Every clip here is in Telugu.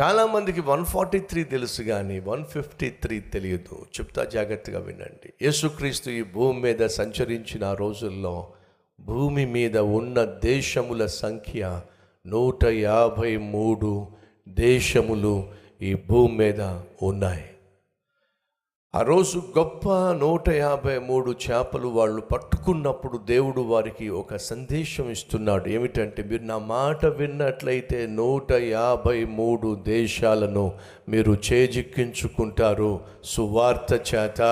చాలామందికి వన్ ఫార్టీ త్రీ తెలుసు కానీ వన్ ఫిఫ్టీ త్రీ తెలియదు. చెప్తా జాగ్రత్తగా వినండి. యేసుక్రీస్తు ఈ భూమి మీద సంచరించిన రోజుల్లో భూమి మీద ఉన్న దేశముల సంఖ్య నూట యాభై మూడు దేశములు ఈ భూమి మీద ఉన్నాయి. ఆ రోజు గొప్ప నూట యాభై మూడు చేపలు వాళ్ళు పట్టుకున్నప్పుడు దేవుడు వారికి ఒక సందేశం ఇస్తున్నాడు. ఏమిటంటే మీరు నా మాట విన్నట్లయితే నూట యాభై మూడు దేశాలను మీరు చేజిక్కించుకుంటారు. సువార్త చేత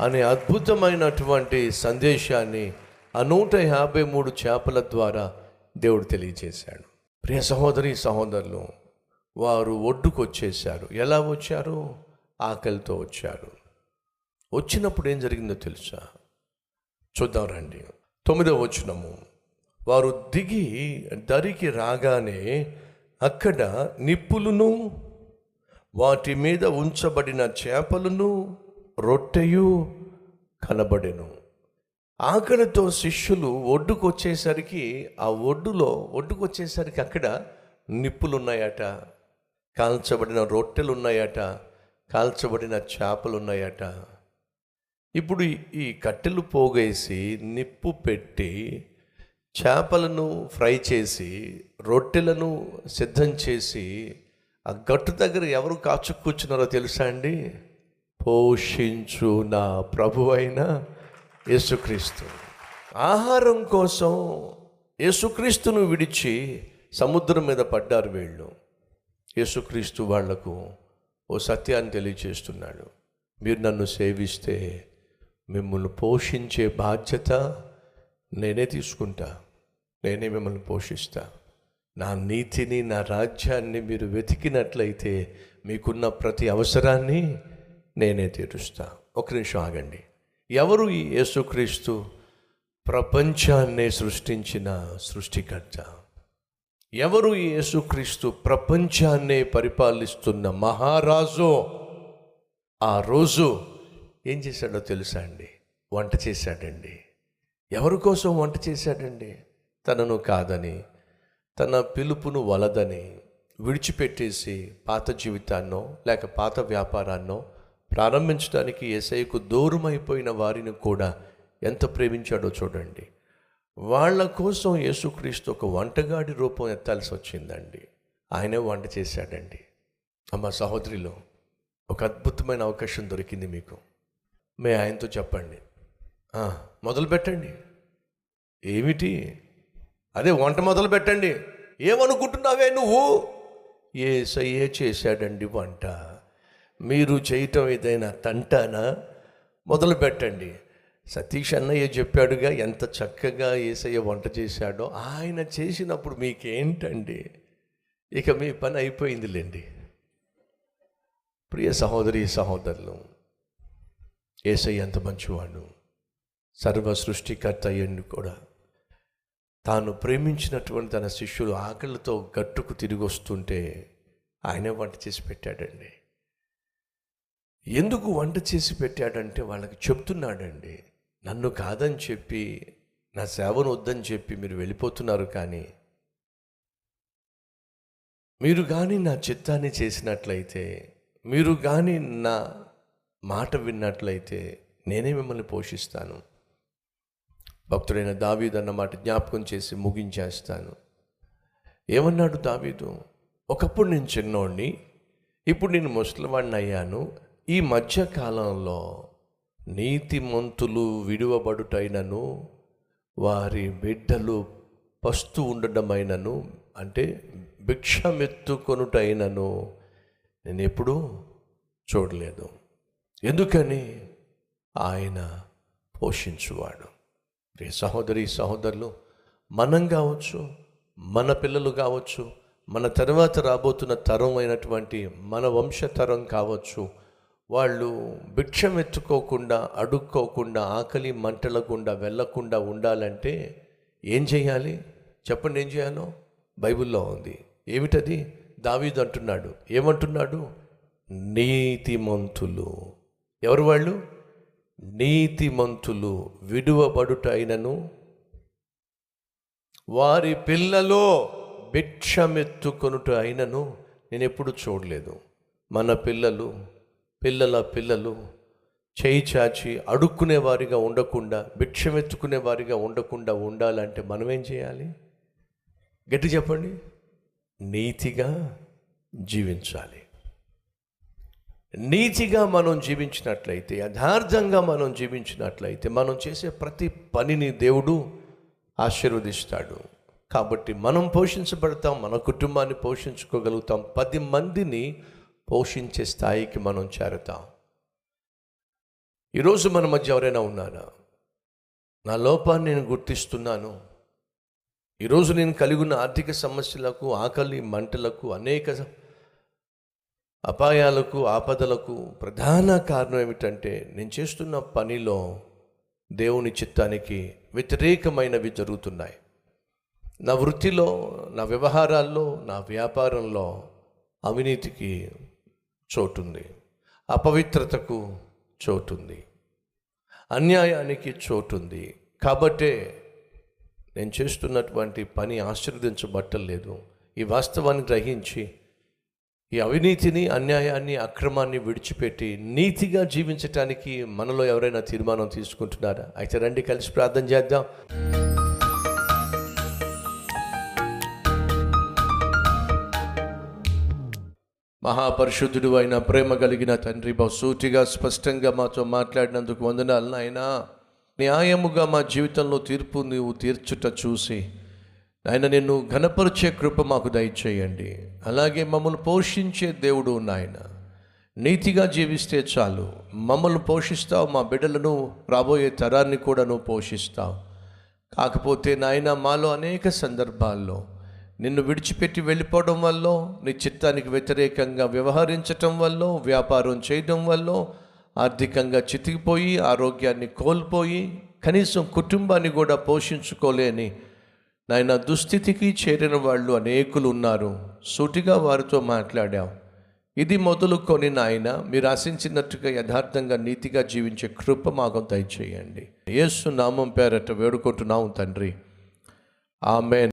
అనే అద్భుతమైనటువంటి సందేశాన్ని ఆ నూట యాభై మూడు చేపల ద్వారా దేవుడు తెలియజేశాడు. ప్రియ సహోదరి సహోదరులు వారు ఒడ్డుకొచ్చేశారు. ఎలా వచ్చారు? ఆకలితో వచ్చారు వచ్చినప్పుడు ఏం జరిగిందో తెలుసా? చూద్దాం రండి. తొమ్మిదవ వచనము. వారు దిగి దరికి రాగానే అక్కడ నిప్పులును వాటి మీద ఉంచబడిన చేపలను రొట్టెయు కనబడెను. ఆకలితో శిష్యులు ఒడ్డుకు వచ్చేసరికి ఆ ఒడ్డులో ఒడ్డుకు వచ్చేసరికి అక్కడ నిప్పులు ఉన్నాయట కాల్చబడిన రొట్టెలు ఉన్నాయట కాల్చబడిన చేపలు ఉన్నాయట ఇప్పుడు ఈ- ఈ కట్టెలు పోగేసి నిప్పు పెట్టి చేపలను ఫ్రై చేసి రొట్టెలను సిద్ధం చేసి ఆ గట్టు దగ్గర ఎవరు కాచు కూర్చున్నారో తెలుసా అండి? పోషించు నా ప్రభు అయిన యేసుక్రీస్తు. ఆహారం కోసం యేసుక్రీస్తును విడిచి సముద్రం మీద పడ్డారు వీళ్ళు. యేసుక్రీస్తు వాళ్ళకు ఓ సత్యాన్ని తెలియచేస్తున్నాడు మీరు నన్ను సేవిస్తే మిమ్మల్ని పోషించే బాధ్యత నేనే తీసుకుంటా. నేనే మిమ్మల్ని పోషిస్తా. నా నీతిని నా రాజ్యాన్ని మీరు వెతికినట్లయితే మీకున్న ప్రతి అవసరాన్ని నేనే తీరుస్తా. ఒక నిమిషం ఆగండి. ఎవరు ఈ యేసుక్రీస్తు ప్రపంచాన్నే సృష్టించిన సృష్టికర్త? ఎవరు యేసుక్రీస్తు ప్రపంచాన్నే పరిపాలిస్తున్న మహారాజు? ఆ రోజు ఏం చేశాడో తెలుసా అండి? వంట చేశాడండి. ఎవరి కోసం వంట చేశాడండి? తనను కాదని తన పిలుపును వలదని విడిచిపెట్టేసి పాత జీవితాన్నో లేక పాత వ్యాపారాన్నో ప్రారంభించడానికి ఏసైకు దూరమైపోయిన వారిని కూడా ఎంత ప్రేమించాడో చూడండి. వాళ్ళ కోసం యేసుక్రీస్తు ఒక వంటగాడి రూపం ఎత్తాల్సి వచ్చిందండి. ఆయనే వంట చేశాడండి. అమ్మ సహోదరిలో ఒక అద్భుతమైన అవకాశం దొరికింది మీకు. మే ఆయనతో చెప్పండి. మొదలు పెట్టండి ఏమిటి? అదే వంట మొదలు పెట్టండి ఏమనుకుంటున్నావే నువ్వు? ఏసయ్యే చేశాడండి వంట. మీరు చేయటం ఏదైనా తంటానా? మొదలు పెట్టండి సతీష్ అన్నయ్య చెప్పాడుగా ఎంత చక్కగా ఏసయ్య వంట చేశాడో ఆయన చేసినప్పుడు మీకేంటండి? ఇక మీ పని అయిపోయిందిలేండి. ప్రియ సహోదరి సహోదరులు ఏసయ్య ఎంత మంచివాడు. సర్వ సృష్టికర్త అయ్యండి కూడా. తాను ప్రేమించినటువంటి తన శిష్యులు ఆకలితో గట్టుకు తిరిగి వస్తుంటే ఆయనే వంట చేసి పెట్టాడండి. ఎందుకు వంట చేసి పెట్టాడంటే వాళ్ళకి చెప్తున్నాడండి నన్ను కాదని చెప్పి నా సేవను వద్దని చెప్పి మీరు వెళ్ళిపోతున్నారు కానీ మీరు కానీ నా చిత్తాన్ని చేసినట్లయితే మీరు కానీ నా మాట విన్నట్లయితే నేనే మిమ్మల్ని పోషిస్తాను. భక్తుడైన దావీదు అన్నమాట జ్ఞాపకం చేసి ముగించేస్తాను. ఏమన్నాడు దావీదు? ఒకప్పుడు నేను చిన్నోడిని ఇప్పుడు నేను ముసలివాడిని అయ్యాను. ఈ మధ్య కాలంలో నీతిమంతులు విడువబడుటైనను వారి బిడ్డలు పస్తు ఉండడమైనను అంటే భిక్షమెత్తుకొనుటైనను నేను ఎప్పుడూ చూడలేదు. ఎందుకని? ఆయన పోషించువాడు. రే సహోదరి సహోదరులు మనం కావచ్చు మన పిల్లలు కావచ్చు మన తర్వాత రాబోతున్న తరం అయినటువంటి మన వంశతరం కావచ్చు వాళ్ళు భిక్షం ఎత్తుకోకుండా అడుక్కోకుండా ఆకలి మంటల గుండా వెళ్ళకుండా ఉండాలంటే ఏం చేయాలి? చెప్పండి ఏం చేయాలో? బైబిల్లో ఉంది. ఏమిటది? దావీదు అంటున్నాడు. ఏమంటున్నాడు? నీతిమంతులు. ఎవరు వాళ్ళు? నీతిమంతులు. విడువబడుట అయినను వారి పిల్లలో భిక్షమెత్తుకొనుట అయినను నేను ఎప్పుడు చూడలేదు. మన పిల్లలు పిల్లల పిల్లలు చేయి చాచి అడుక్కునే వారిగా ఉండకుండా భిక్షమెత్తుకునే వారిగా ఉండకుండా ఉండాలంటే మనం ఏం చేయాలి? గట్టి చెప్పండి. నీతిగా జీవించాలి. నీతిగా మనం జీవించినట్లయితే యథార్థంగా మనం జీవించినట్లయితే మనం చేసే ప్రతి పనిని దేవుడు ఆశీర్వదిస్తాడు. కాబట్టి మనం పోషించబడతాం మన కుటుంబాన్ని పోషించుకోగలుగుతాం. పది మందిని పోషించే స్థాయికి మనం చేరుతాం. ఈరోజు మన మధ్య ఎవరైనా ఉన్నారా? నా లోపాన్ని నేను గుర్తిస్తున్నాను. ఈరోజు నేను కలిగి ఉన్న ఆర్థిక సమస్యలకు ఆకలి మంటలకు అనేక అపాయాలకు ఆపదలకు ప్రధాన కారణం ఏమిటంటే నేను చేస్తున్న పనిలో దేవుని చిత్తానికి వ్యతిరేకమైనవి జరుగుతున్నాయి. నా వృత్తిలో నా వ్యవహారాల్లో నా వ్యాపారంలో అవినీతికి చోటుంది. అపవిత్రతకు చోటుంది. అన్యాయానికి చోటుంది. కాబట్టే నేను చేస్తున్నటువంటి పని ఆశీర్వదించబట్టలేదు ఈ వాస్తవాన్ని గ్రహించి ఈ అవినీతిని అన్యాయాన్ని అక్రమాన్ని విడిచిపెట్టి నీతిగా జీవించటానికి మనలో ఎవరైనా తీర్మానం తీసుకుంటున్నారా? అయితే రండి కలిసి ప్రార్థన చేద్దాం. మహాపరిశుద్ధుడు అయిన ప్రేమ కలిగిన తండ్రి బహుసూటిగా స్పష్టంగా మాతో మాట్లాడినందుకు వందనాలు నాయనా. న్యాయముగా మా జీవితంలో తీర్పు నీవు తీర్చుట చూసి ఆయన నిన్ను ఘనపరిచే కృప మాకు దయచేయండి. అలాగే మమ్మల్ని పోషించే దేవుడు నాయన. నీతిగా జీవిస్తే చాలు. మమ్మల్ని పోషిస్తావు మా బిడ్డలను రాబోయే తరాన్ని కూడా నువ్వు పోషిస్తావు. కాకపోతే నాయన మాలో అనేక సందర్భాల్లో నిన్ను విడిచిపెట్టి వెళ్ళిపోవడం వల్ల నీ చిత్తానికి వ్యతిరేకంగా వ్యవహరించటం వల్ల వ్యాపారం చేయడం వల్ల ఆర్థికంగా చితికిపోయి ఆరోగ్యాన్ని కోల్పోయి కనీసం కుటుంబాన్ని కూడా పోషించుకోలేని నాయన దుస్థితికి చేరిన వాళ్ళు అనేకులు ఉన్నారు. సూటిగా వారితో మాట్లాడాం ఇది మొదలుకొని నాయన మీరు ఆశించినట్టుగా యథార్థంగా నీతిగా జీవించే కృప మాకు దయచేయండి. యేసు నామం పేరట వేడుకుంటున్నాం తండ్రి. ఆమె